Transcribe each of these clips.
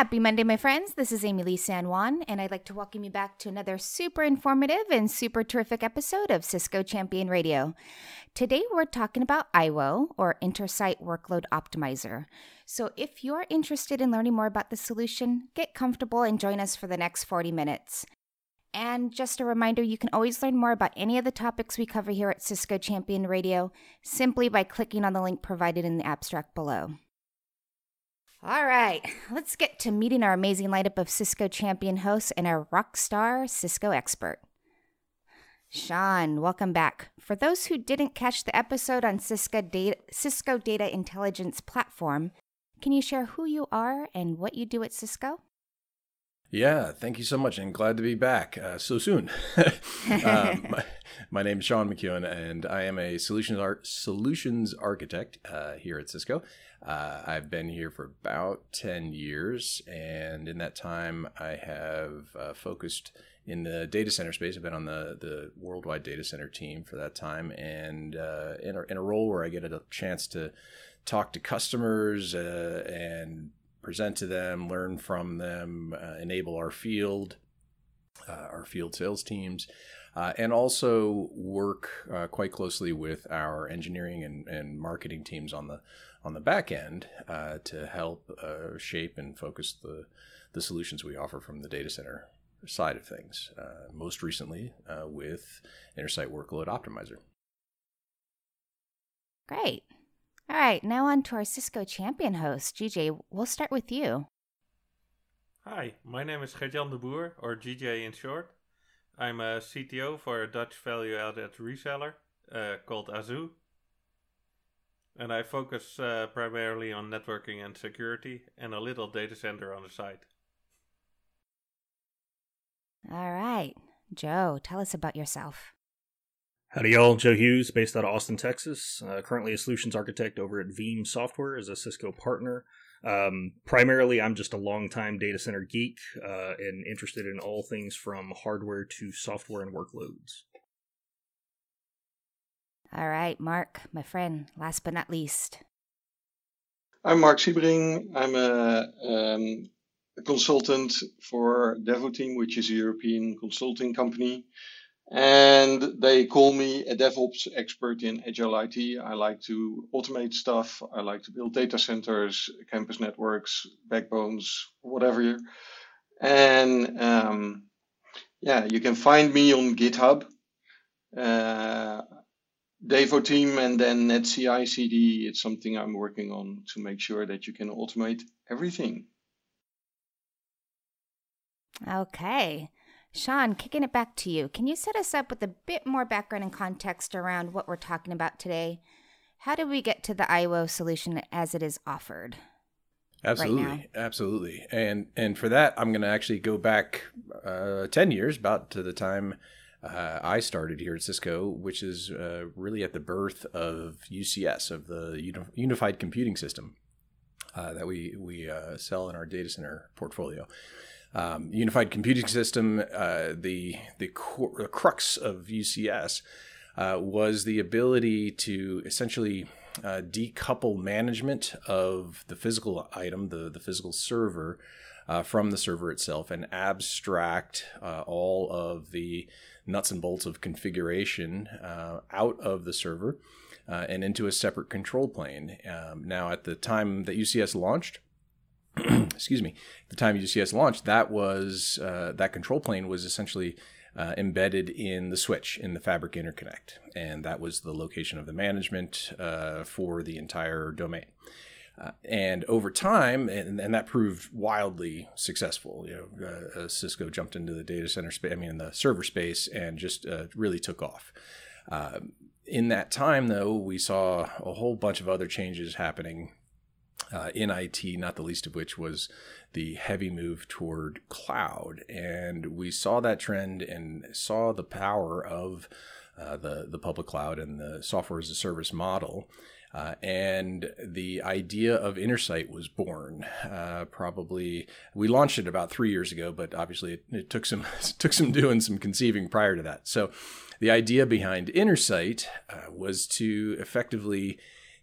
Happy Monday, my friends. This is Amilee San Juan, and I'd like to welcome you back to another super informative and super terrific episode of Cisco Champion Radio. Today, we're talking about IWO, or Intersight Workload Optimizer. So, if you're interested in learning more about the solution, get comfortable and join us for the next 40 minutes. And just a reminder, you can always learn more about any of the topics we cover here at Cisco Champion Radio simply by clicking on the link provided in the abstract below. All right, let's get to meeting our amazing lineup of Cisco champion hosts and our rock star Cisco expert. Sean, welcome back. For those who didn't catch the episode on Cisco Data, Cisco Data Intelligence Platform, can you share who you are and what you do at Cisco? Yeah, thank you so much, and glad to be back uh, so soon. um, my, my name is Sean McKeown, and I am a solutions art solutions architect uh, here at Cisco. Uh, I've been here for about ten years, and in that time, I have uh, focused in the data center space. I've been on the the worldwide data center team for that time, and uh, in a, in a role where I get a chance to talk to customers uh, and present to them, learn from them, uh, enable our field, uh, our field sales teams, uh, and also work uh, quite closely with our engineering and, and marketing teams on the on the back end uh, to help uh, shape and focus the the solutions we offer from the data center side of things. most recently with Intersight Workload Optimizer. Great. All right, now on to our Cisco champion host, GJ. We'll start with you. Hi, my name is Gert-Jan de Boer, or GJ in short. I'm a CTO for a Dutch value added reseller uh, called aaZoo. And I focus uh, primarily on networking and security and a little data center on the side. All right, Joe, tell us about yourself. Howdy, y'all. Joe Houghes, based out of Austin, Texas. Uh, currently a solutions architect over at Veeam Software as a Cisco partner. Um, primarily, I'm just a longtime data center geek uh, and interested in all things from hardware to software and workloads. All right, Mark, my friend, last but not least. I'm Mark Sibering. I'm a, um, a consultant for Devoteam, which is a European consulting company and they call me a DevOps expert in Agile IT. I like to automate stuff. I like to build data centers, campus networks, backbones, whatever. And um, yeah, you can find me on GitHub, uh, Devoteam, and then NetCICD. It's something I'm working on to make sure that you can automate everything. Okay. Sean, kicking it back to you. Can you set us up with a bit more background and context around what we're talking about today? How did we get to the IWO solution as it is offered? Absolutely, right absolutely, and and for that, I'm going to actually go back uh, ten years, about to the time uh, I started here at Cisco, which is uh, really at the birth of UCS, of the Unified Computing System uh, that we we uh, sell in our data center portfolio um, unified computing system, uh, the the, cor- the, crux of UCS uh, was the ability to essentially uh, decouple management of the physical item, the the physical server, uh, from the server itself, and abstract uh, all of the nuts and bolts of configuration uh, out of the server. and into a separate control plane. Um, now, at the time that UCS launched, excuse me, the time UCS launched, that was uh, that control plane was essentially uh, embedded in the switch in the fabric interconnect, and that was the location of the management uh, for the entire domain. Uh, and over time, and, and, that proved wildly successful. You know, uh, uh, Cisco jumped into the data center space, I mean, the server space, and just really took off. in that time, though, we saw a whole bunch of other changes happening uh, in IT, not the least of which was the heavy move toward cloud. And we saw that trend and saw the power of uh, the the public cloud and the software as a service model. Uh, and the idea of Intersight was born. Uh, probably we launched it about three years ago, but obviously it, it took some took some doing some conceiving prior to that. So, the idea behind Intersight uh, was to effectively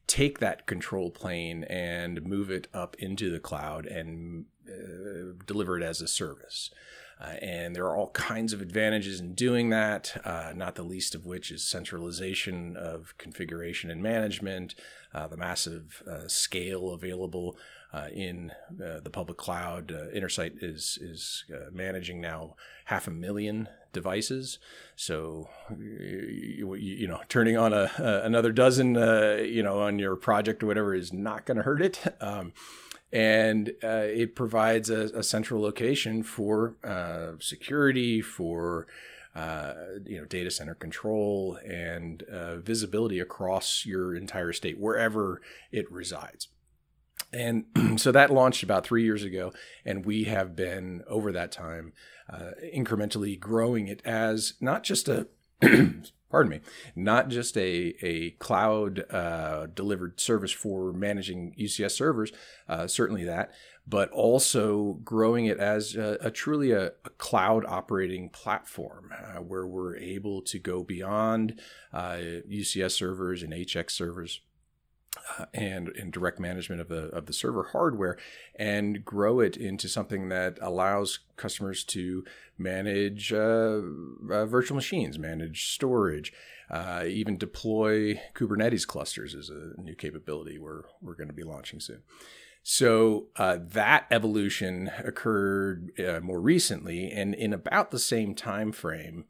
take that control plane and move it up into the cloud and uh, deliver it as a service. Uh, and there are all kinds of advantages in doing that, uh, not the least of which is centralization of configuration and management, uh, the massive uh, scale available uh, in the public cloud. Intersight is is managing now half a million devices, so you, you know turning on a, another dozen you know on your project or whatever is not going to hurt it. Um, and uh, it provides a, a, central location for uh, security, for uh, you know data center control and uh, visibility across your entire state, wherever it resides. And so that launched about three years ago, and we have been over that time uh, incrementally growing it as not just a pardon me, not just a, a cloud uh, delivered service for managing UCS servers, uh, certainly that, but also growing it as a, a truly a, a, cloud operating platform uh, where we're able to go beyond UCS uh, servers and HX servers uh, and in direct management of the of the server hardware and grow it into something that allows customers to manage uh, uh, virtual machines, manage storage, uh, even deploy Kubernetes clusters is a new capability we're we're going to be launching soon. So uh, that evolution occurred uh, more recently, and in about the same time frame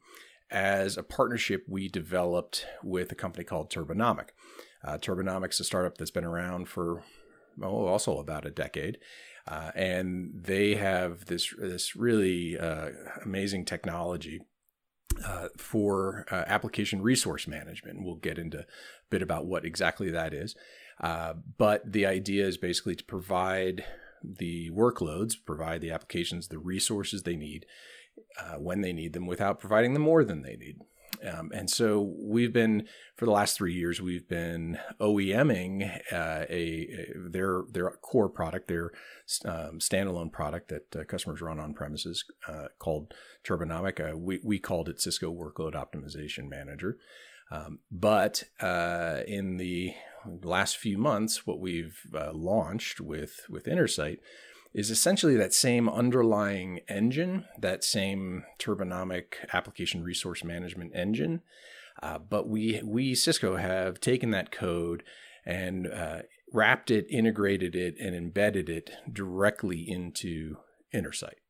as a partnership we developed with a company called Turbonomic. Uh, Turbonomics, a startup that's been around for oh, also about a decade. Uh, and they have this this really uh, amazing technology uh, for uh, application resource management. We'll get into a bit about what exactly that is. Uh, but the idea is basically to provide the workloads, provide the applications the resources they need uh, when they need them without providing them more than they need. Um, and so we've been for the last three years we've been OEMing uh, a, a, their their core product, their um, standalone product that uh, customers run on premises uh, called Turbonomic. Uh, we we called it Cisco Workload Optimization Manager. Um, but uh, in the last few months, what we've uh, launched with with Intersight is essentially that same underlying engine, that same Turbonomic application resource management engine. Uh, but we we Cisco have taken that code and uh, wrapped it, integrated it, and embedded it directly into Intersight.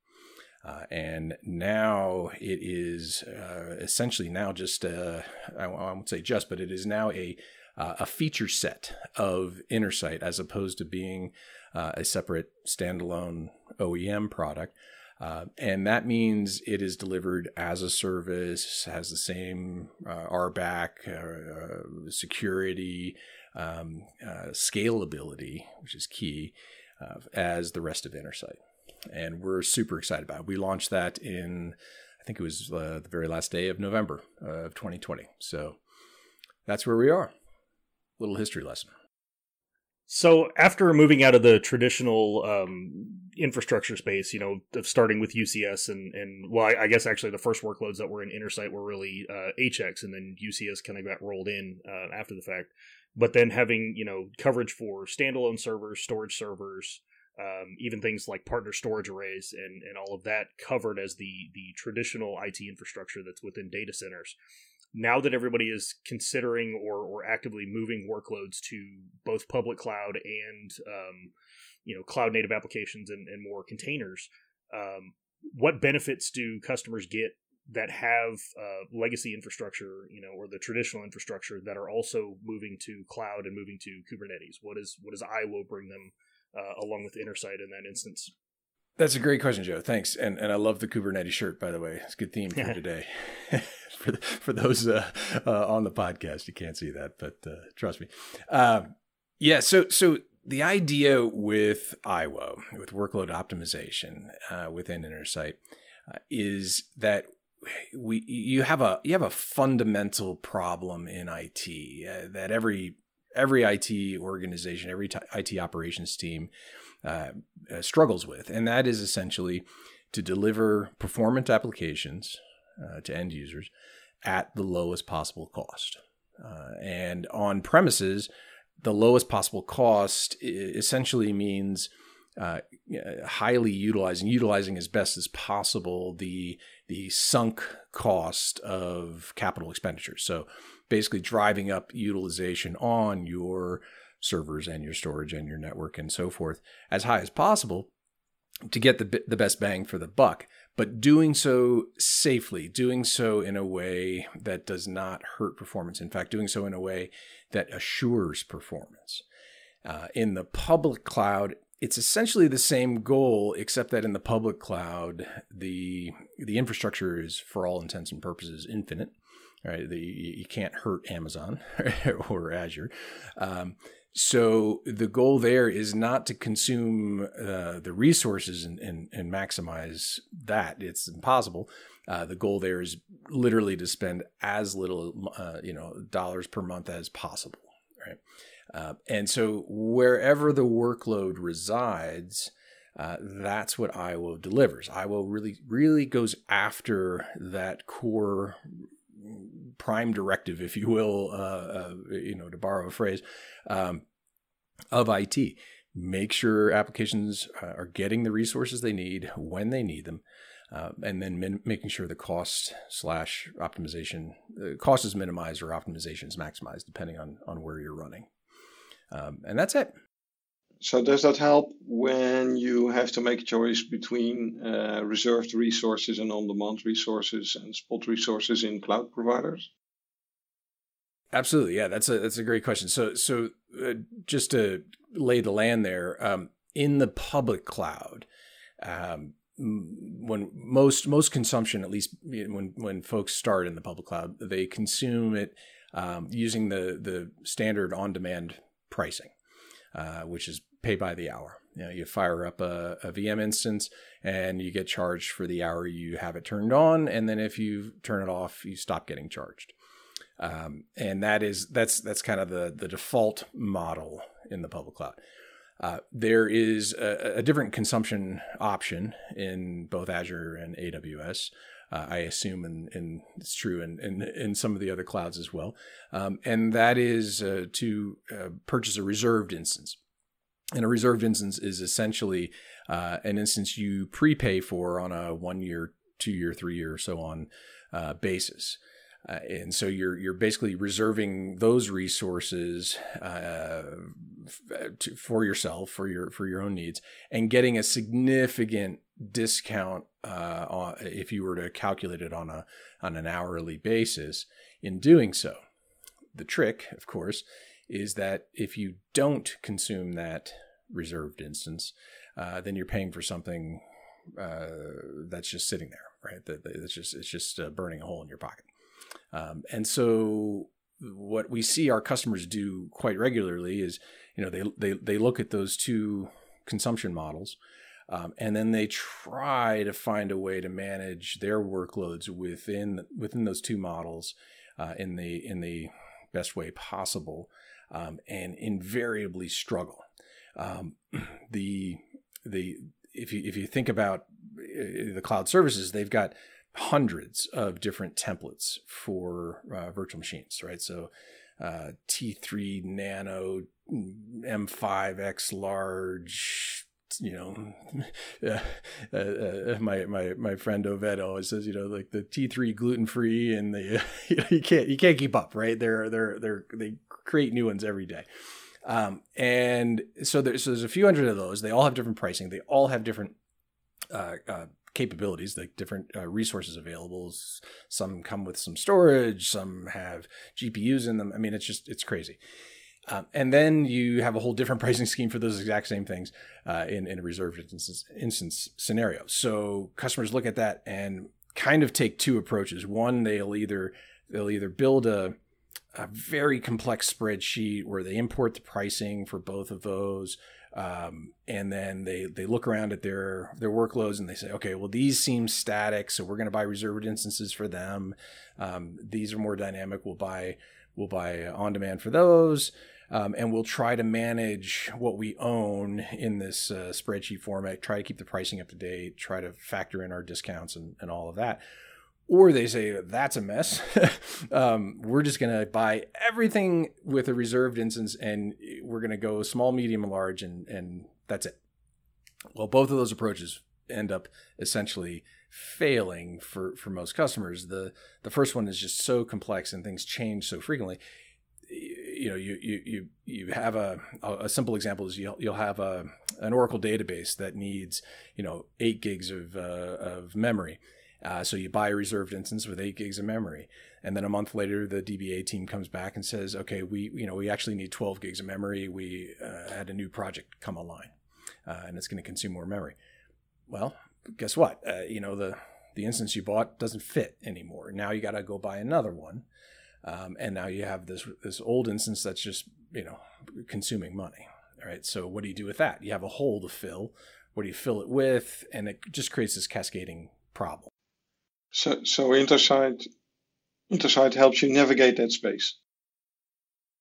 Uh, and now it is uh, essentially now just uh, I, won't say just, but it is now a uh, a feature set of Intersight as opposed to being uh, a separate standalone OEM product. Uh, and that means it is delivered as a service, has the same uh, RBAC, uh, uh, security, um, uh, scalability, which is key, as the rest of Intersight. And we're super excited about it. We launched that in, I think it was the very last day of November of 2020. So that's where we are. Little history lesson. So after moving out of the traditional um, infrastructure space, you know, of starting with UCS and and well, I, I, guess actually the first workloads that were in Intersight were really uh, HX, and then UCS kind of got rolled in uh, after the fact. But then having you know coverage for standalone servers, storage servers, um, even things like partner storage arrays, and and all of that covered as the the traditional IT infrastructure that's within data centers now that everybody is considering or, or actively moving workloads to both public cloud and um, you know cloud native applications and, and more containers um, what benefits do customers get that have uh, legacy infrastructure you know or the traditional infrastructure that are also moving to cloud and moving to kubernetes what is what does iwo bring them uh, along with intersight in that instance that's a great question, Joe. Thanks, and and I love the Kubernetes shirt. By the way, it's a good theme for today. for for those uh, uh, on the podcast, you can't see that, but uh, trust me. Um, yeah. So so the idea with IWO, with workload optimization uh, within Intersight, uh, is that we you have a you have a fundamental problem in IT uh, that every every IT organization, every t- IT operations team struggles with, and that is essentially to deliver performant applications uh, to end users at the lowest possible cost. Uh, and on premises, the lowest possible cost essentially means uh, highly utilizing, utilizing as best as possible the the sunk cost of capital expenditures. So basically, driving up utilization on your servers and your storage and your network and so forth as high as possible to get the the best bang for the buck. But doing so safely, doing so in a way that does not hurt performance. In fact, doing so in a way that assures performance. Uh, in the public cloud, it's essentially the same goal, except that in the public cloud, the the infrastructure is, for all intents and purposes, infinite. Right, the, you can't hurt Amazon or Azure. Um, so the goal there is not to consume uh, the resources and, and, and, maximize that. It's impossible. Uh, the goal there is literally to spend as little, uh, you know, dollars per month as possible. Right. Uh, and so wherever the workload resides, uh, that's what IWO delivers. IWO really, really goes after that core prime directive, if you will, uh, uh, you know, to borrow a phrase, um, of IT. Make sure applications uh, are getting the resources they need when they need them. Uh, and then min- making sure the cost slash optimization uh, cost is minimized or optimization is maximized depending on on where you're running um, and that's it. So does that help when you have to make a choice between uh, reserved resources and on-demand resources and spot resources in cloud providers? Absolutely, yeah. That's a that's a great question. So so uh, just to lay the land there, um, in the public cloud, um, when most most consumption, at least when when folks start in the public cloud, they consume it um, using the the standard on demand pricing, uh, which is pay by the hour. You know, you fire up a, a, VM instance and you get charged for the hour you have it turned on, and then if you turn it off, you stop getting charged. Um, and that is that's that's kind of the the default model in the public cloud. Uh, there is a, a, different consumption option in both Azure and AWS uh, I assume, and, and it's true in, in, in, some of the other clouds as well. Um, and that is uh, to uh, purchase a reserved instance. And a reserved instance is essentially uh, an instance you prepay for on a one year, two year, three year, or so on uh, basis. Uh, and so you're you're basically reserving those resources uh, to, for yourself for your for your own needs and getting a significant discount uh, if you were to calculate it on a on an hourly basis. In doing so, the trick, of course, is that if you don't consume that reserved instance, uh, then you're paying for something uh, that's just sitting there, right? That, it's just it's just uh, burning a hole in your pocket. Um, and so what we see our customers do quite regularly is, you know, they they they look at those two consumption models, um, and then they try to find a way to manage their workloads within within those two models uh, in the in the best way possible, um, and invariably struggle. Um, the the if you if you think about uh, the cloud services, they've got hundreds of different templates for uh, virtual machines, right? So uh, T3 Nano, M5X large, you know, uh, uh, my my my friend Oved always says, you know, like the T3 gluten free, and the you, know, you can't you can't keep up, right? They're they're they're they create new ones every day. Um, and so there's, so there's a few hundred of those. They all have different pricing. They all have different uh, uh, capabilities, like different uh, resources available. Some come with some storage, some have GPUs in them. I mean, it's just it's crazy. Um, and then you have a whole different pricing scheme for those exact same things uh, in, in a reserved instance, instance scenario. So customers look at that and kind of take two approaches. One, they'll either they'll either build a a very complex spreadsheet where they import the pricing for both of those Um, and then they they look around at their their workloads and they say, okay, well these seem static, so we're going to buy reserved instances for them. Um, these are more dynamic. We'll buy we'll buy on demand for those. Um, and we'll try to manage what we own in this uh, spreadsheet format, try to keep the pricing up to date, try to factor in our discounts and, and all of that. Or they say, that's a mess. um, we're just going to buy everything with a reserved instance and we're going to go small, medium, and large, and, and that's it. Well, both of those approaches end up essentially failing for, for most customers. The, the first one is just so complex and things change so frequently you know you you you you have a a simple example is you'll you'll have a an Oracle database that needs you know eight gigs of uh, of memory. Uh, so you buy a reserved instance with eight gigs of memory, and then a month later, the DBA team comes back and says, "Okay, we you know we actually need 12 gigs of memory. We uh, had a new project come online, uh, and it's going to consume more memory." Well, guess what? Uh, you know the the instance you bought doesn't fit anymore. Now you got to go buy another one. Um, and now you have this this old instance that's just you know consuming money. All right. So what do you do with that? You have a hole to fill. What do you fill it with? And it just creates this cascading problem. So so Intersight Intersight helps you navigate that space.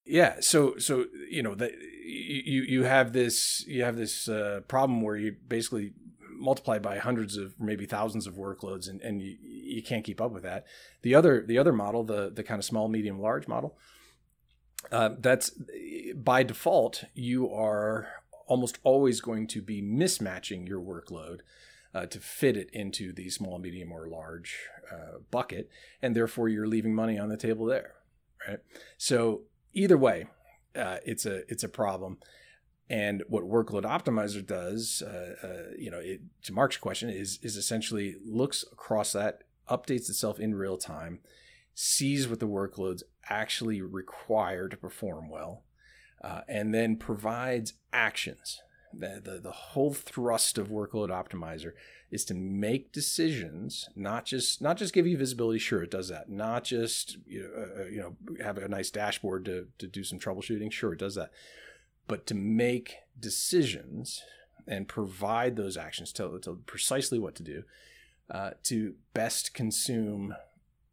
Yeah. So so you know that you you have this you have this uh, problem where you basically multiply by hundreds of maybe thousands of workloads and, and you, you can't keep up with that the other the other model the the kind of small medium large model uh, that's by default you are almost always going to be mismatching your workload uh, to fit it into the small medium or large uh, bucket and therefore you're leaving money on the table there right so either way uh, it's a it's a problem and what Workload Optimizer does, uh, uh, you know, it, to Mark's question, is is essentially looks across that, updates itself in real time, sees what the workloads actually require to perform well, uh, and then provides actions. The, the, the whole thrust of Workload Optimizer is to make decisions, not just not just give you visibility. Sure, it does that. Not just you know, uh, uh you know have a nice dashboard to to do some troubleshooting. Sure, it does that but to make decisions and provide those actions, tell, tell precisely what to do uh, to best consume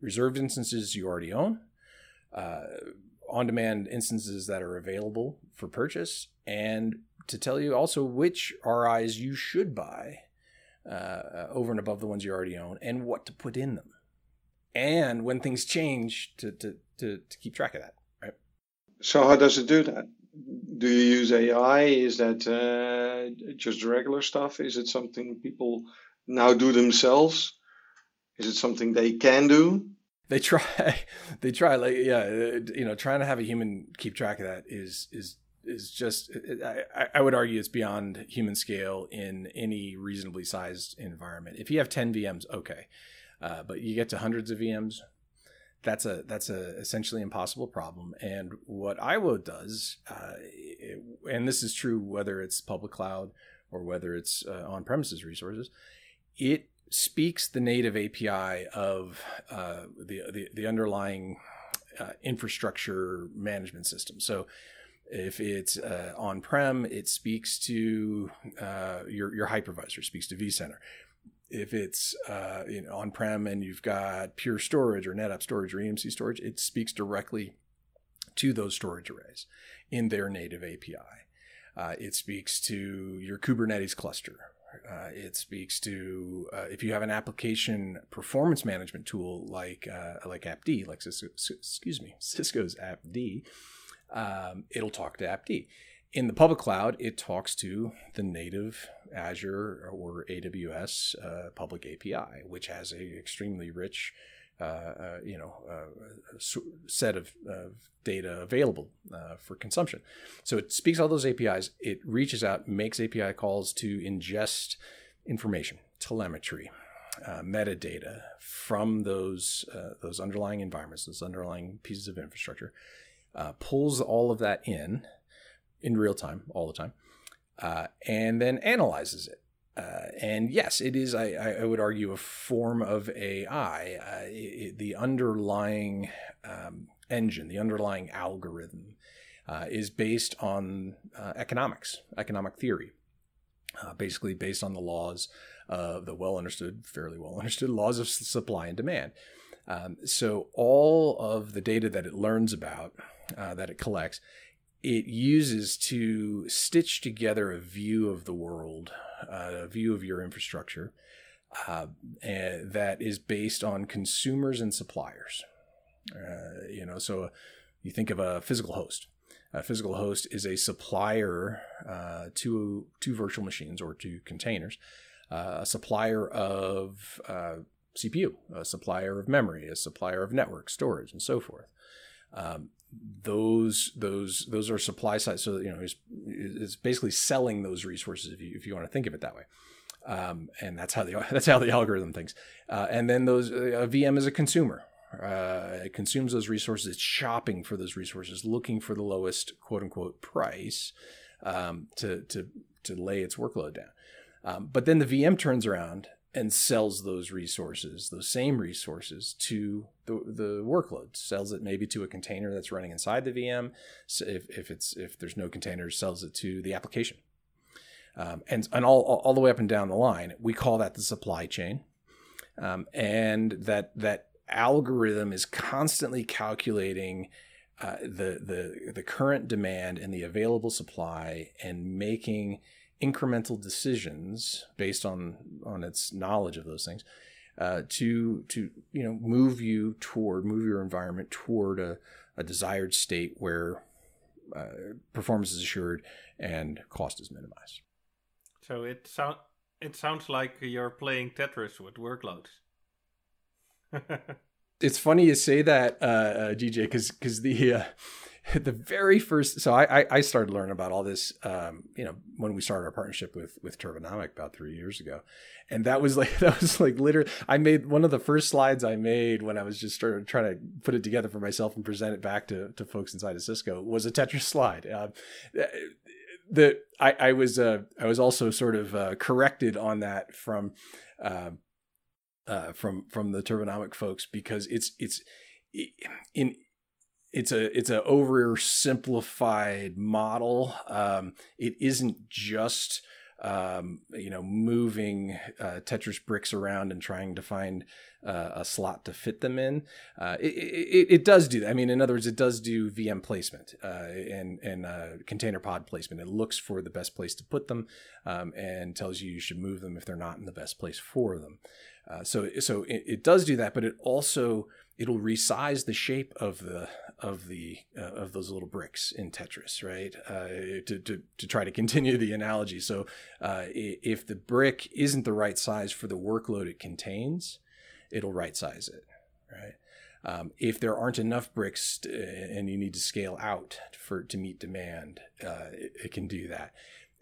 reserved instances you already own, uh, on demand instances that are available for purchase, and to tell you also which RIs you should buy uh, over and above the ones you already own and what to put in them. And when things change, to, to, to, to keep track of that, right? So, how does it do that? do you use AI? Is that uh, just regular stuff? Is it something people now do themselves? Is it something they can do? They try. They try. Like yeah, you know, trying to have a human keep track of that is is is just. I, I would argue it's beyond human scale in any reasonably sized environment. If you have ten VMs, okay, uh, but you get to hundreds of VMs, that's a that's a essentially impossible problem. And what IWO does, uh, it, and this is true whether it's public cloud or whether it's uh, on premises resources, it speaks the native API of uh, the, the, the underlying uh, infrastructure management system. So if it's uh, on prem, it speaks to uh, your your hypervisor, speaks to vCenter if it's uh, you know, on-prem and you've got Pure Storage or NetApp Storage or EMC Storage, it speaks directly to those storage arrays in their native API. Uh, it speaks to your Kubernetes cluster. Uh, it speaks to uh, if you have an application performance management tool like uh, like AppD, like excuse me, Cisco's AppD, um, it'll talk to AppD in the public cloud, it talks to the native Azure or AWS uh, public API, which has a extremely rich, uh, uh, you know, uh, set of, of, data available uh, for consumption. So it speaks all those APIs. It reaches out, makes API calls to ingest information, telemetry, uh, metadata from those those underlying environments, those underlying pieces of infrastructure, pulls all of that in in real time, all the time, uh, and then analyzes it. Uh, and yes, it is, I, I, would argue, a form of AI. Uh, it, the underlying um, engine, the underlying algorithm, uh, is based on uh, economics, economic theory, uh, basically based on the laws of the well understood, fairly well understood laws of supply and demand. Um, so all of the data that it learns about, uh, that it collects, it uses to stitch together a view of the world, uh, a view of your infrastructure uh, that is based on consumers and suppliers. Uh, you know, so you think of a physical host. A physical host is a supplier uh, to to virtual machines or to containers, uh, a supplier of CPU, a supplier of memory, a supplier of network storage, and so forth. Um, those those those are supply side. So you know, it's, it's basically selling those resources if you if you want to think of it that way. Um, and that's how the that's how the algorithm thinks. Uh, and then those uh, a VM is a consumer. Uh, it consumes those resources. It's shopping for those resources, looking for the lowest quote unquote price um, to to to lay its workload down. Um, but then the VM turns around and sells those resources, those same resources, to the, the workload. Sells it maybe to a container that's running inside the VM. So if, if it's if there's no container, sells it to the application, um, and and all all the way up and down the line. We call that the supply chain, um, and that that algorithm is constantly calculating. Uh, the the the current demand and the available supply and making incremental decisions based on on its knowledge of those things uh, to to you know move you toward move your environment toward a, a desired state where uh, performance is assured and cost is minimized. So it sound it sounds like you're playing Tetris with workloads. it's funny you say that, uh, uh, GJ, because because the uh, the very first so I, I started learning about all this um, you know when we started our partnership with with turbonomic about three years ago. And that was like that was like literally i made one of the first slides i made when i was just started trying to put it together for myself and present it back to, to folks inside of cisco was a tetris slide. Uh, the I, I was uh, I was also sort of uh, corrected on that from uh, uh from from the turbonomic folks because it's it's in it's a it's a oversimplified model. Um, it isn't just um, you know moving uh, Tetris bricks around and trying to find uh, a slot to fit them in. Uh, it, it, it, does do that. I mean, in other words, it does do VM placement uh, and and uh, container pod placement. It looks for the best place to put them um, and tells you you should move them if they're not in the best place for them. Uh, so so it, it does do that, but it also it'll resize the shape of the of the uh, of those little bricks in Tetris, right? Uh, to, to to try to continue the analogy. So uh, if the brick isn't the right size for the workload it contains, it'll right size it, right? Um, if there aren't enough bricks to, and you need to scale out for to meet demand, uh, it, it can do that.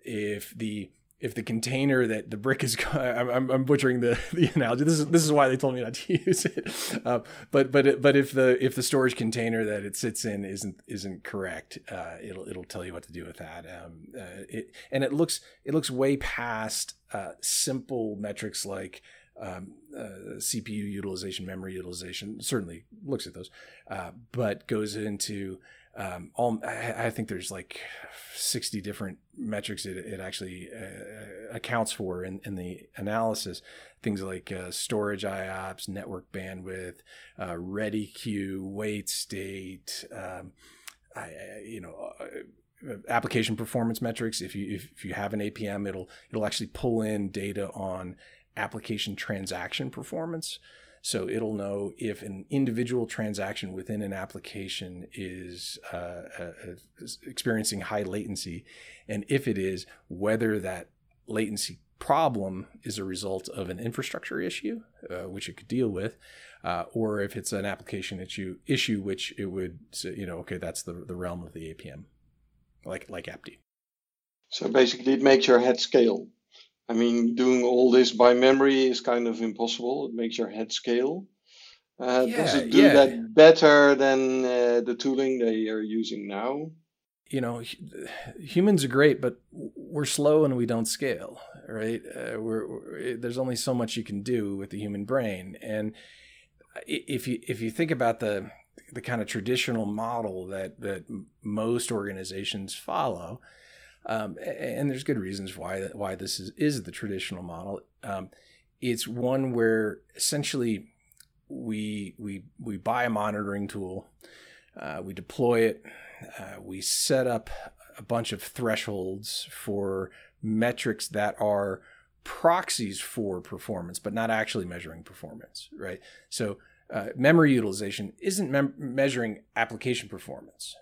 If the if the container that the brick is I'm, I'm butchering the, the analogy. This is this is why they told me not to use it. Uh, but but but if the if the storage container that it sits in isn't isn't correct uh, it'll it'll tell you what to do with that. Um, uh, it and it looks it looks way past uh, simple metrics like um, uh, CPU utilization memory utilization. Certainly looks at those. Uh, but goes into um, all I, think there's like 60 different metrics it, it actually uh, accounts for in, in the analysis things like uh, storage IOPS, network bandwidth, uh, ready queue, wait state, um, I, you know, uh, application performance metrics. If you if you have an APM, it'll it'll actually pull in data on application transaction performance. So it'll know if an individual transaction within an application is, uh, uh, experiencing high latency, and if it is, whether that latency problem is a result of an infrastructure issue, uh, which it could deal with, uh, or if it's an application issue, issue which it would say, you know, okay, that's the, the realm of the APM, like like AppD. So basically, it makes your head scale. I mean, doing all this by memory is kind of impossible. It makes your head scale. Uh, yeah, does it do yeah. that better than uh, the tooling they are using now? You know, humans are great, but we're slow and we don't scale, right? Uh, we're, we're, there's only so much you can do with the human brain, and if you if you think about the the kind of traditional model that that most organizations follow. Um, and there's good reasons why why this is is the traditional model. Um, it's one where essentially we we we buy a monitoring tool, uh, we deploy it, uh, we set up a bunch of thresholds for metrics that are proxies for performance, but not actually measuring performance, right? So uh, memory utilization isn't mem- measuring application performance.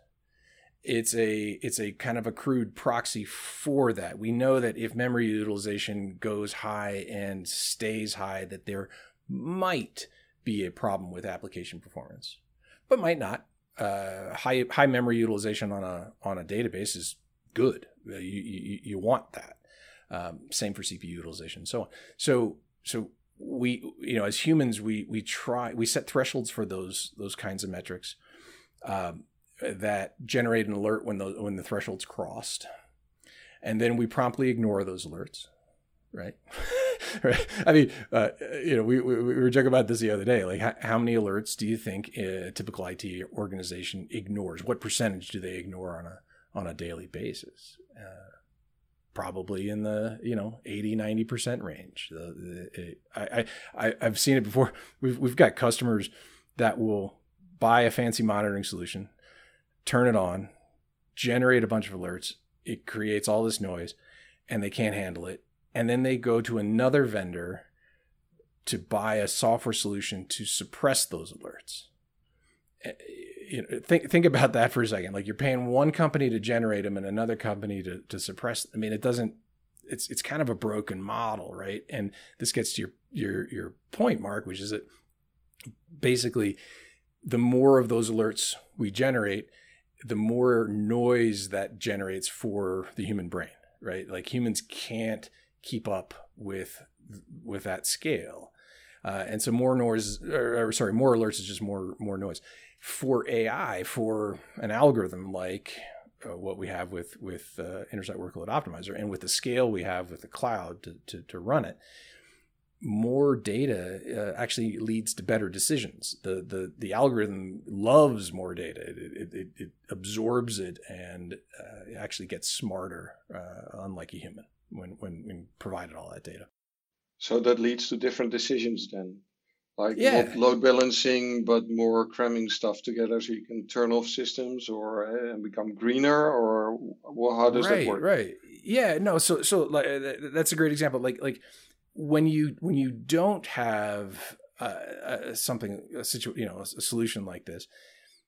It's a it's a kind of a crude proxy for that. We know that if memory utilization goes high and stays high, that there might be a problem with application performance, but might not. Uh, high high memory utilization on a on a database is good. You you, you want that. Um, same for CPU utilization, and so on. So so we you know as humans we we try we set thresholds for those those kinds of metrics um, that generate an alert when the when the threshold's crossed, and then we promptly ignore those alerts, right? right? I mean, uh, you know, we, we, we were joking about this the other day. Like, how, how many alerts do you think a typical IT organization ignores? What percentage do they ignore on a on a daily basis? Uh, probably in the you know 80 90 percent range the, the, I, I i've seen it before we've, we've got customers that will buy a fancy monitoring solution turn it on generate a bunch of alerts it creates all this noise and they can't handle it and then they go to another vendor to buy a software solution to suppress those alerts eh, you know, think think about that for a second. Like you're paying one company to generate them and another company to to suppress. I mean, it doesn't. It's it's kind of a broken model, right? And this gets to your your your point, Mark, which is that basically the more of those alerts we generate, the more noise that generates for the human brain, right? Like humans can't keep up with with that scale. Uh, and so more noise, or, or, sorry, more alerts is just more more noise for AI, for an algorithm like uh, what we have with with uh, Intersight Workload Optimizer, and with the scale we have with the cloud to to, to run it, more data uh, actually leads to better decisions. The the the algorithm loves more data. It it, it absorbs it and uh, actually gets smarter, uh, unlike a human when, when when provided all that data. So that leads to different decisions then like yeah. load balancing, but more cramming stuff together so you can turn off systems or uh, and become greener, or well, how does right, that work? Right. Yeah. No. So so like that's a great example. Like like when you when you don't have uh, something a situ you know a, a, solution like this,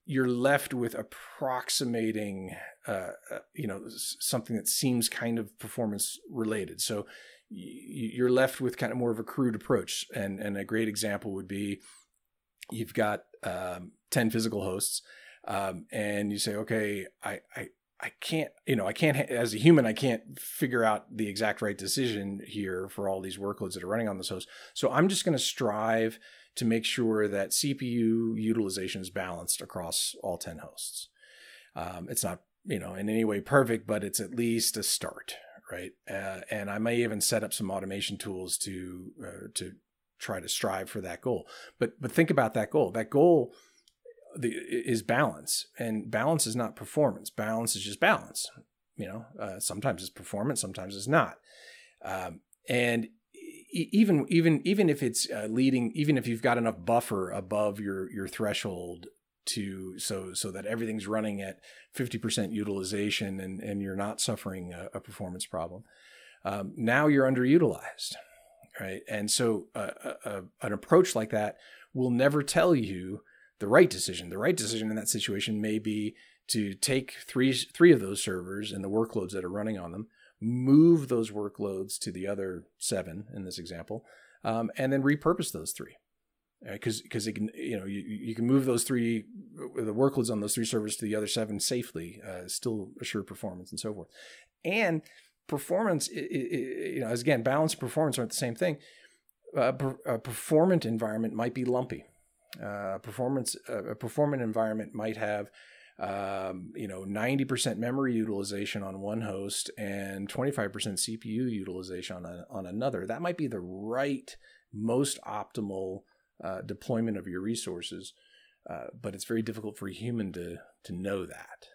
you're left with approximating uh, uh you know something that seems kind of performance related. So you're left with kind of more of a crude approach. And, and a great example would be you've got um, 10 physical hosts um, and you say, okay, I, I, I can't, you know, I can't, as a human, I can't figure out the exact right decision here for all these workloads that are running on this host. So I'm just going to strive to make sure that CPU utilization is balanced across all 10 hosts. Um, it's not, you know, in any way perfect, but it's at least a start, right? Uh, and I may even set up some automation tools to uh, to try to strive for that goal. But but think about that goal. That goal the, is balance, and balance is not performance. Balance is just balance. You know, uh, sometimes it's performance, sometimes it's not. Um, and even even even if it's uh, leading, even if you've got enough buffer above your your threshold to so so that everything's running at 50% utilization and and you're not suffering a, a performance problem um, now you're underutilized right and so uh, uh, an approach like that will never tell you the right decision. The right decision in that situation may be to take three three of those servers and the workloads that are running on them move those workloads to the other seven in this example um, and then repurpose those three. Because uh, because you know you, you can move those three the workloads on those three servers to the other seven safely uh, still assure performance and so forth. And performance it, it, you know as again balance and performance aren't the same thing. Uh, a performant environment might be lumpy uh, performance a performant environment might have um, you know 90% memory utilization on one host and 25% CPU utilization on, a, on another that might be the right most optimal uh, deployment of your resources. uh, but it's very difficult for a human to to know that.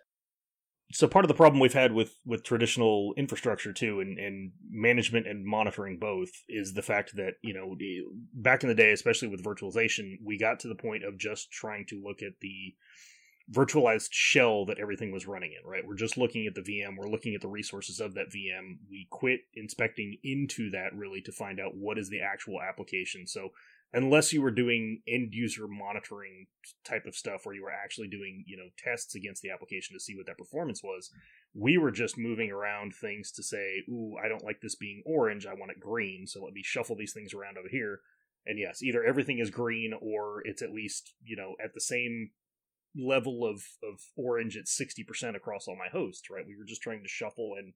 So part of the problem we've had with with traditional infrastructure too, and, and management and monitoring both, is the fact that you know back in the day, especially with virtualization, we got to the point of just trying to look at the virtualized shell that everything was running in, right? We're just looking at the VM, we're looking at the resources of that VM. We quit inspecting into that really to find out what is the actual application. So unless you were doing end user monitoring type of stuff where you were actually doing, you know, tests against the application to see what that performance was, we were just moving around things to say, "Ooh, I don't like this being orange, I want it green, so let me shuffle these things around over here." And yes, either everything is green or it's at least, you know, at the same level of, of orange at 60% across all my hosts, right? We were just trying to shuffle and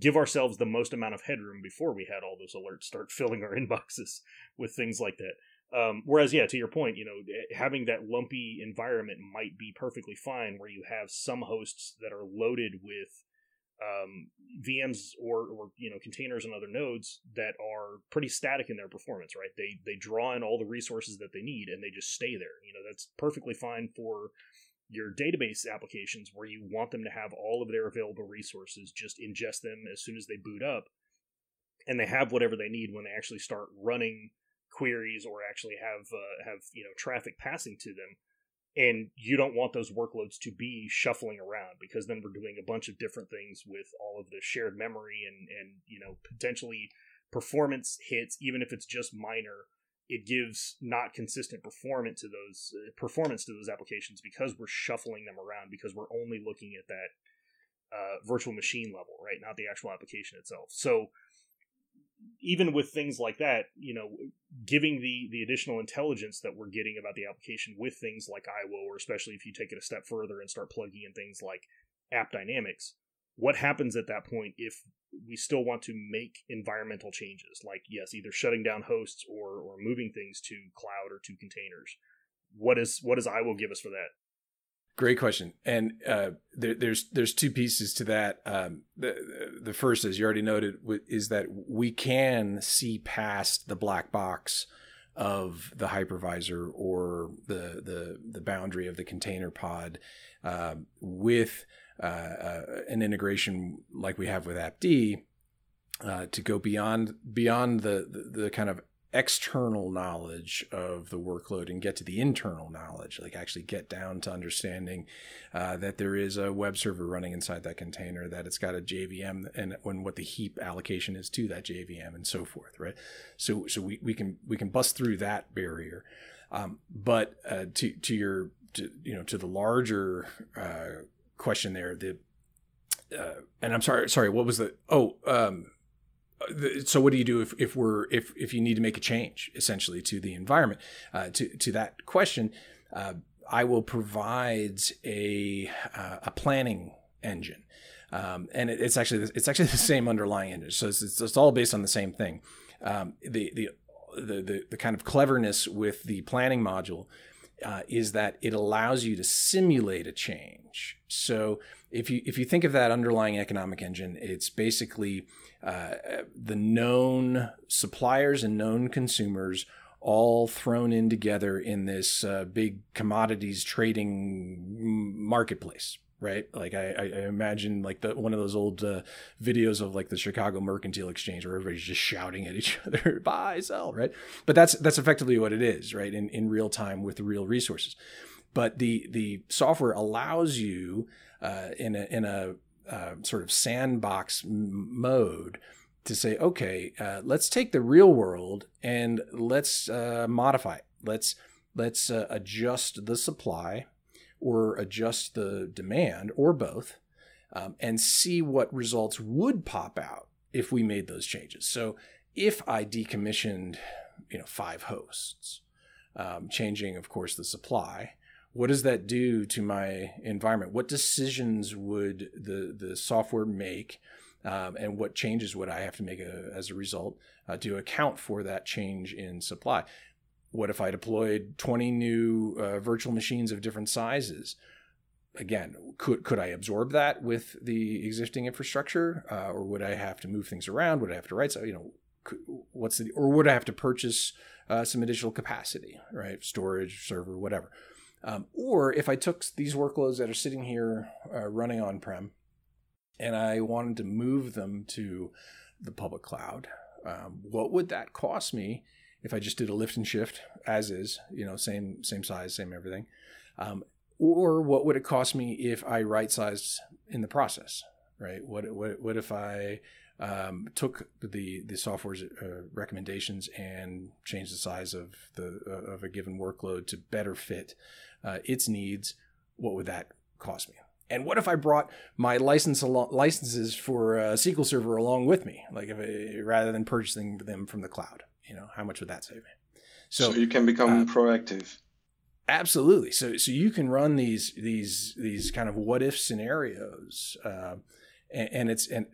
give ourselves the most amount of headroom before we had all those alerts start filling our inboxes with things like that. Um, whereas, yeah, to your point, you know, eh, having that lumpy environment might be perfectly fine where you have some hosts that are loaded with um, VMs or, or you know containers and other nodes that are pretty static in their performance, right? They they draw in all the resources that they need and they just stay there. You know, that's perfectly fine for your database applications where you want them to have all of their available resources, just ingest them as soon as they boot up, and they have whatever they need when they actually start running queries or actually have uh, have you know traffic passing to them. And you don't want those workloads to be shuffling around because then we're doing a bunch of different things with all of the shared memory and and you know potentially performance hits even if it's just minor it gives not consistent performance to those uh, performance to those applications because we're shuffling them around because we're only looking at that uh, virtual machine level right? Not the actual application itself. So even with things like that, you know, giving the the additional intelligence that we're getting about the application with things like IWO, or especially if you take it a step further and start plugging in things like AppDynamics, what happens at that point if we still want to make environmental changes, like yes, either shutting down hosts or or moving things to cloud or to containers? What is what does IWO give us for that? Great question, and uh, there, there's there's two pieces to that. Um, the the first, as you already noted, is that we can see past the black box of the hypervisor or the the the boundary of the container pod uh, with uh, uh, an integration like we have with AppD uh, to go beyond beyond the, the, the kind of external knowledge of the workload and get to the internal knowledge, like actually get down to understanding uh, that there is a web server running inside that container, that it's got a JVM, and when what the heap allocation is to that JVM, and so forth, right? So, so we, we can we can bust through that barrier, um, but uh, to to your to, you know to the larger uh, question there, the uh, and I'm sorry, sorry, what was the oh um, so what do you do if, if we're if if you need to make a change essentially to the environment? Uh, to to that question uh, will provide a uh, a planning engine. Um, and it, it's actually it's actually the same underlying engine. So it's, it's, it's all based on the same thing. Um, the, the the the the kind of cleverness with the planning module uh, is that it allows you to simulate a change. So if you if you think of that underlying economic engine it's basically uh, the known suppliers and known consumers all thrown in together in this uh, big commodities trading marketplace right? Like i, I imagine like the one of those old uh, videos of like the chicago mercantile exchange where everybody's just shouting at each other buy sell right? But that's that's effectively what it is right in, in real time with real resources. But the the software allows you uh, in a in a uh, sort of sandbox mode to say, okay, uh, let's take the real world and let's uh, modify it. Let's let's uh, adjust the supply or adjust the demand or both, um, and see what results would pop out if we made those changes. So if I decommissioned, you know, five hosts, um, changing, of course, the supply what does that do to my environment? What decisions would the the software make, um, and what changes would I have to make a, uh, as a result uh, to account for that change in supply? What if I deployed 20 new uh, virtual machines of different sizes? Again, could could I absorb that with the existing infrastructure, uh, or would I have to move things around? Would I have to write? So you know, what's the or would I have to purchase uh, some additional capacity, right? Storage, server, whatever Um, or if I took these workloads that are sitting here uh, running on prem and I wanted to move them to the public cloud, um, what would that cost me if I just did a lift and shift as is, you know, same same size, same everything? Um, or what would it cost me if I right sized in the process, right? What what what if I um, took the the software's uh, recommendations and changed the size of the uh, of a given workload to better fit uh, its needs? What would that cost me? And what if I brought my license al- licenses for uh, SQL Server along with me, like if I, rather than purchasing them from the cloud? You know, how much would that save me? So, so you can become uh, proactive. Absolutely. So so you can run these these these kind of what if scenarios, uh, and, and, it's and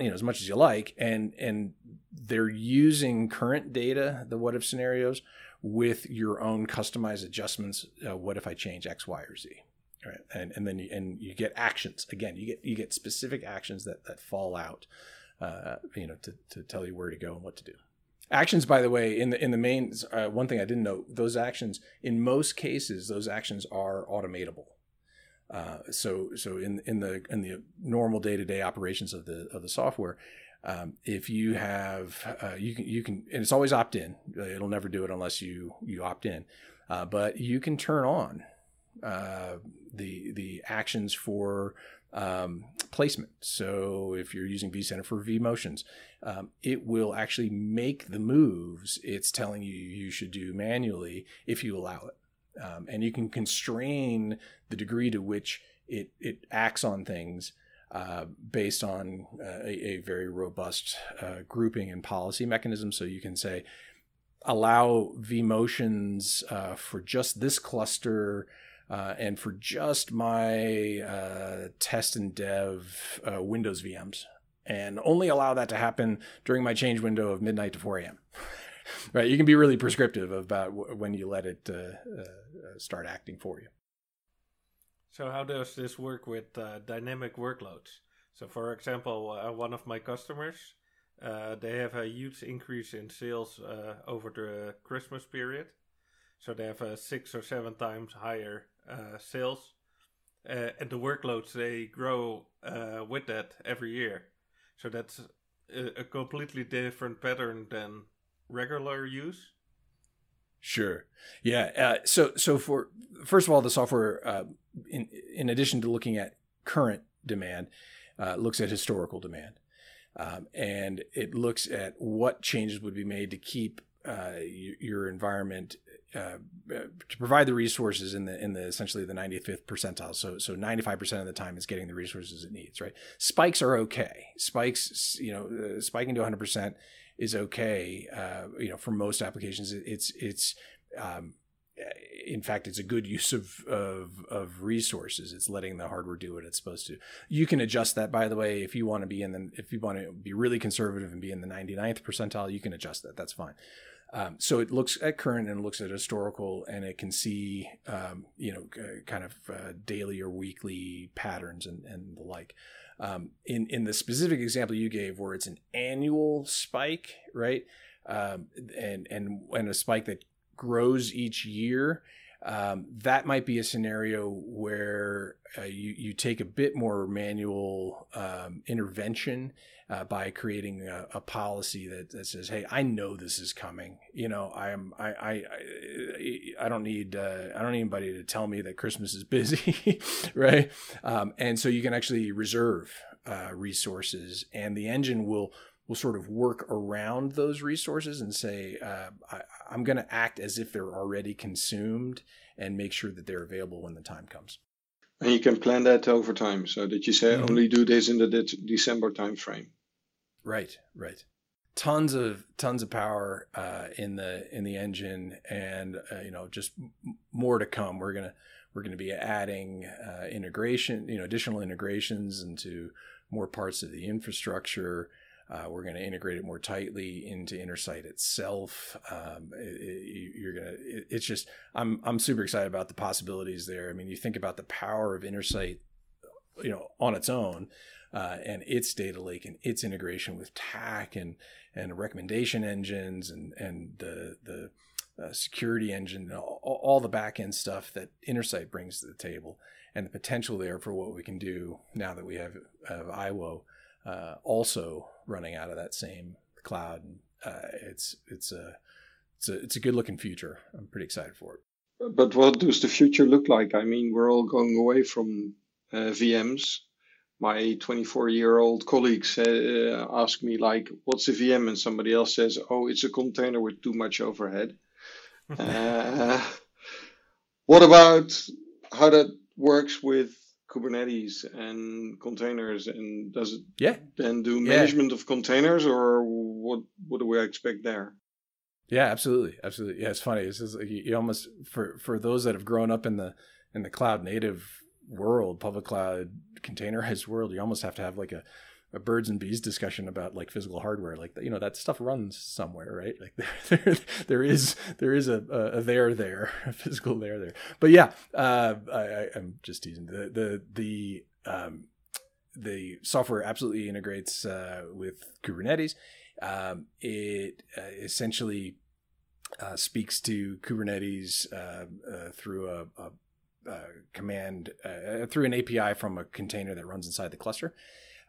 you know as much as you like, and and they're using current data, the what if scenarios, with your own customized adjustments. Uh, what if I change X, Y, or Z? Right. And and then you, and you get actions again. You get you get specific actions that that fall out, uh, you know, to to tell you where to go and what to do. Actions, by the way, in the in the main uh, one thing I didn't know, those actions in most cases, those actions are automatable. Uh, so so in in the in the normal day to day operations of the of the software, um, if you have uh, you can you can and it's always opt in. It'll never do it unless you you opt in. Uh, but you can turn on uh, the the actions for um, placement. So if you're using vCenter for vMotions, um, it will actually make the moves it's telling you you should do manually if you allow it. Um, and you can constrain the degree to which it, it acts on things uh, based on uh, a, a, very robust uh, grouping and policy mechanism. So you can say, allow vMotions uh, for just this cluster uh, and for just my uh, test and dev uh, Windows VMs, and only allow that to happen during my change window of midnight to 4 a.m. right? You can be really prescriptive about w- when you let it uh, uh, start acting for you. So, how does this work with uh, dynamic workloads? So, for example, one of my customers. they have a huge increase in sales over the Christmas period, so they have a six or seven times higher uh, sales, uh, and the workloads they grow uh, with that every year. So that's a, completely different pattern than regular use. Sure. Yeah. Uh, so so for first of all, the software, uh, in in addition to looking at current demand, uh, looks at historical demand, um, and it looks at what changes would be made to keep uh, your environment uh, to provide the resources in the in the essentially the 95th percentile. So so 95% of the time it's getting the resources it needs. Right. Spikes are okay. Spikes, you know, uh, spiking to 100% is okay. Uh, you know, for most applications, it's it's um, in fact, it's a good use of, of, of resources. It's letting the hardware do what it's supposed to. You can adjust that, by the way, if you want to be in the if you want to be really conservative and be in the 99th percentile, you can adjust that. That's fine. Um, so it looks at current and looks at historical, and it can see, um, you know, kind of uh, daily or weekly patterns and, and the like. Um, in in the specific example you gave, where it's an annual spike, right, um, and and and a spike that grows each year, um, that might be a scenario where uh, you you take a bit more manual um, intervention uh, by creating a, a, policy that, that says, "Hey, I know this is coming. You know, I am I I I, don't need uh, I don't need anybody to tell me that Christmas is busy, right? Um, and so you can actually reserve uh, resources, and the engine will will sort of work around those resources and say, uh, I, am going to act as if they're already consumed and make sure that they're available when the time comes. And you can plan that over time so that you say mm-hmm. only do this in the de- December timeframe. Right, right. Tons of tons of power uh, in the in the engine, and uh, you know just m- more to come. We're gonna we're gonna be adding uh, integration, you know, additional integrations into more parts of the infrastructure. Uh, we're going to integrate it more tightly into Intersight itself. Um, it, it, you're going to. It, it's just. I'm I'm super excited about the possibilities there. I mean, you think about the power of Intersight, you know, on its own, uh, and its data lake and its integration with TAC and and recommendation engines and and the the uh, security engine, all, all the back end stuff that Intersight brings to the table, and the potential there for what we can do now that we have, have IWO uh, also running out of that same cloud. Uh, it's it's a it's a it's a good looking future. I'm pretty excited for it. But what does the future look like? I mean, we're all going away from uh, VMs. My 24 year old colleagues uh, ask me like, "What's a VM?" and somebody else says, "Oh, it's a container with too much overhead." uh, what about how that works with Kubernetes and containers? And does it yeah. then do management yeah. of containers, or what? What do we expect there? Yeah, absolutely, absolutely. Yeah, it's funny. It's just like you almost for for those that have grown up in the in the cloud native world, public cloud containerized world, you almost have to have like a a birds and bees discussion about like physical hardware like you know that stuff runs somewhere right? Like there there, there is there is a, a, there there a physical there there. But yeah uh, I, i'm just teasing. The the the um, the software absolutely integrates uh, with kubernetes. Um, it uh, essentially uh, speaks to kubernetes uh, uh, through a, a, a command through an api from a container that runs inside the cluster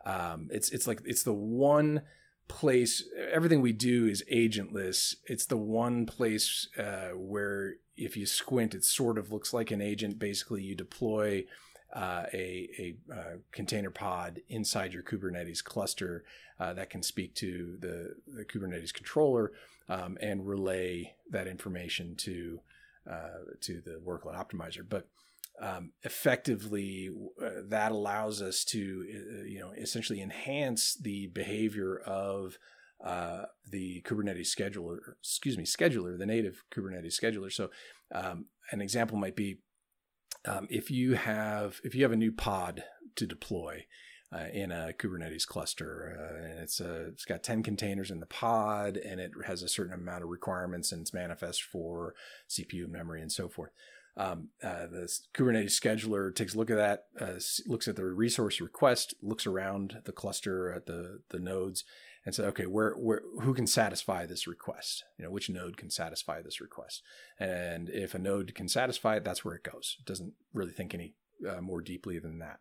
um, it's it's like it's the one place. Everything we do is agentless. It's the one place uh, where if you squint, it sort of looks like an agent. Basically, you deploy uh, a, a uh, container pod inside your Kubernetes cluster uh, that can speak to the, the Kubernetes controller um, and relay that information to uh, to the workload optimizer. But um, effectively uh, that allows us to uh, you know essentially enhance the behavior of uh, the Kubernetes scheduler, excuse me, scheduler, the native Kubernetes scheduler. So, um, an example might be um, if you have if you have a new pod to deploy uh, in a Kubernetes cluster, uh, and it's a, it's got ten containers in the pod, and it has a certain amount of requirements, and it's manifest for CPU memory and so forth um, uh, the Kubernetes scheduler takes a look at that, uh, looks at the resource request, looks around the cluster at the the nodes, and says, okay, where where who can satisfy this request? You know, which node can satisfy this request? And if a node can satisfy it, that's where it goes. It doesn't really think any uh, more deeply than that.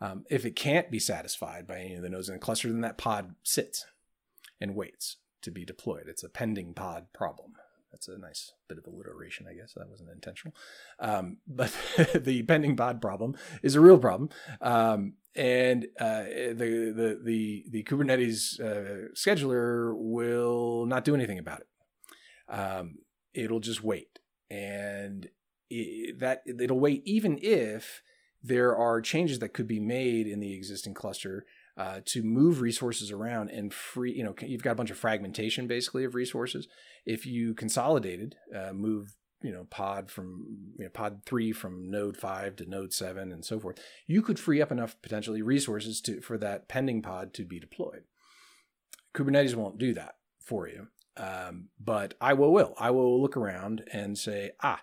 Um, if it can't be satisfied by any of the nodes in the cluster, then that pod sits and waits to be deployed. It's a pending pod problem. That's a nice bit of alliteration, I guess. That wasn't intentional. Um, but the pending pod problem is a real problem. Um, and uh, the, the, the, the Kubernetes uh, scheduler will not do anything about it. Um, it'll just wait. And it, that it'll wait even if there are changes that could be made in the existing cluster uh, to move resources around and free, you know, you've got a bunch of fragmentation basically of resources. If you consolidated, uh, move, you know, pod from you know, pod three from node five to node seven and so forth, you could free up enough potentially resources to for that pending pod to be deployed. Kubernetes won't do that for you, um, but I will. IWO will look around and say, ah,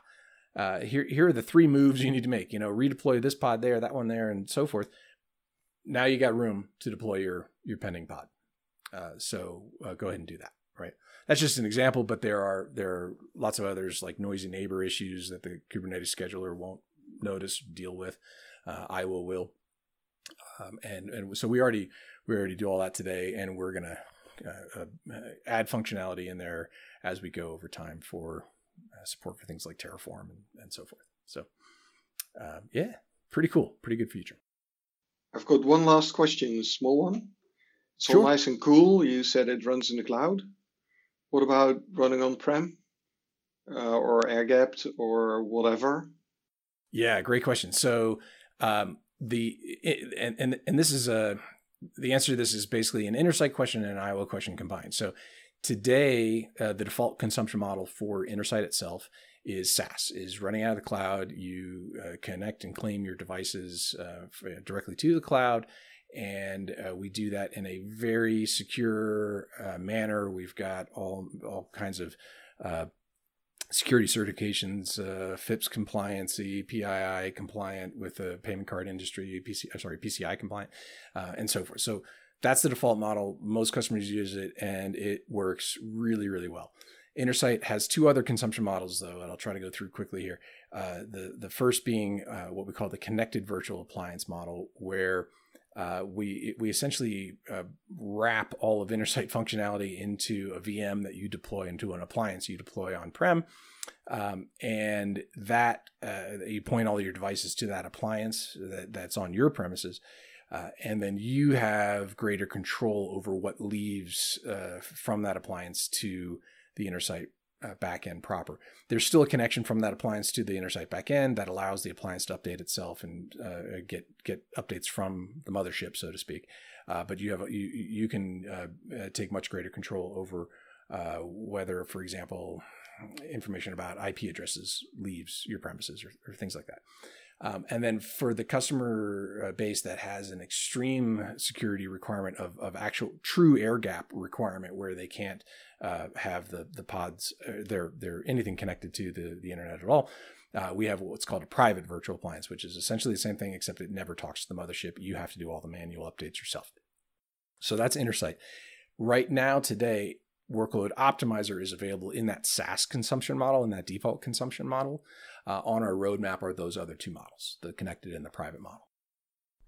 uh, here here are the three moves you need to make. You know, redeploy this pod there, that one there, and so forth now you got room to deploy your your pending pod. Uh, so uh, go ahead and do that. Right. That's just an example, but there are there are lots of others like noisy neighbor issues that the Kubernetes scheduler won't notice deal with. Uh, IWO will. Um, and and so we already we already do all that today, and we're gonna uh, uh, add functionality in there as we go over time for uh, support for things like Terraform and, and so forth. So um, yeah, pretty cool, pretty good feature. I've got one last question, a small one. It's sure. nice and cool. You said it runs in the cloud. What about running on prem uh, or air gapped or whatever? Yeah, great question. So um, the and and and this is a the answer to this is basically an Intersight question and an IWO question combined. So today, uh, the default consumption model for Intersight itself is SaaS, is running out of the cloud. You uh, connect and claim your devices uh, directly to the cloud. And uh, we do that in a very secure uh, manner. We've got all, all kinds of uh, security certifications, uh, FIPS compliancy, PII compliant with the payment card industry, PC, sorry, PCI compliant, and so forth. So that's the default model. Most customers use it and it works really, really well Intersight has two other consumption models, though, and I'll try to go through quickly here. Uh, the the first being uh, what we call the connected virtual appliance model, where uh, we we essentially uh, wrap all of Intersight functionality into a VM that you deploy into an appliance you deploy on prem, um, and that uh, you point all your devices to that appliance that, that's on your premises. Uh, and then you have greater control over what leaves uh, from that appliance to the Intersight uh, backend proper. There's still a connection from that appliance to the Intersight backend that allows the appliance to update itself and uh, get get updates from the mothership, so to speak. Uh, but you have you you can uh, uh, take much greater control over uh, whether, for example, information about IP addresses leaves your premises or, or things like that. Um, and then for the customer uh, base that has an extreme security requirement of, of actual true air gap requirement where they can't uh, have the the pods uh, they're they're anything connected to the the internet at all. Uh, we have what's called a private virtual appliance, which is essentially the same thing except it never talks to the mothership. You have to do all the manual updates yourself. So that's Intersight. Right now, today, Workload Optimizer is available in that SaaS consumption model, in that default consumption model. Uh, on our roadmap are those other two models, the connected and the private model.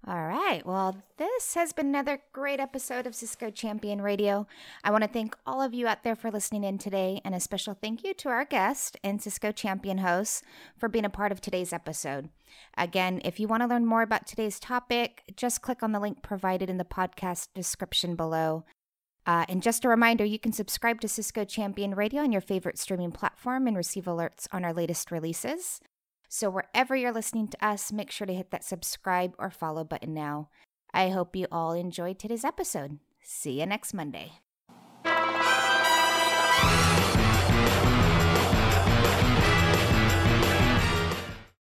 All right. Well, this has been another great episode of Cisco Champion Radio. I want to thank all of you out there for listening in today, and a special thank you to our guest and Cisco Champion hosts for being a part of today's episode. Again, if you want to learn more about today's topic, just click on the link provided in the podcast description below. Uh, and just a reminder, you can subscribe to Cisco Champion Radio on your favorite streaming platform and receive alerts on our latest releases. So, wherever you're listening to us, make sure to hit that subscribe or follow button now. I hope you all enjoyed today's episode. See you next Monday.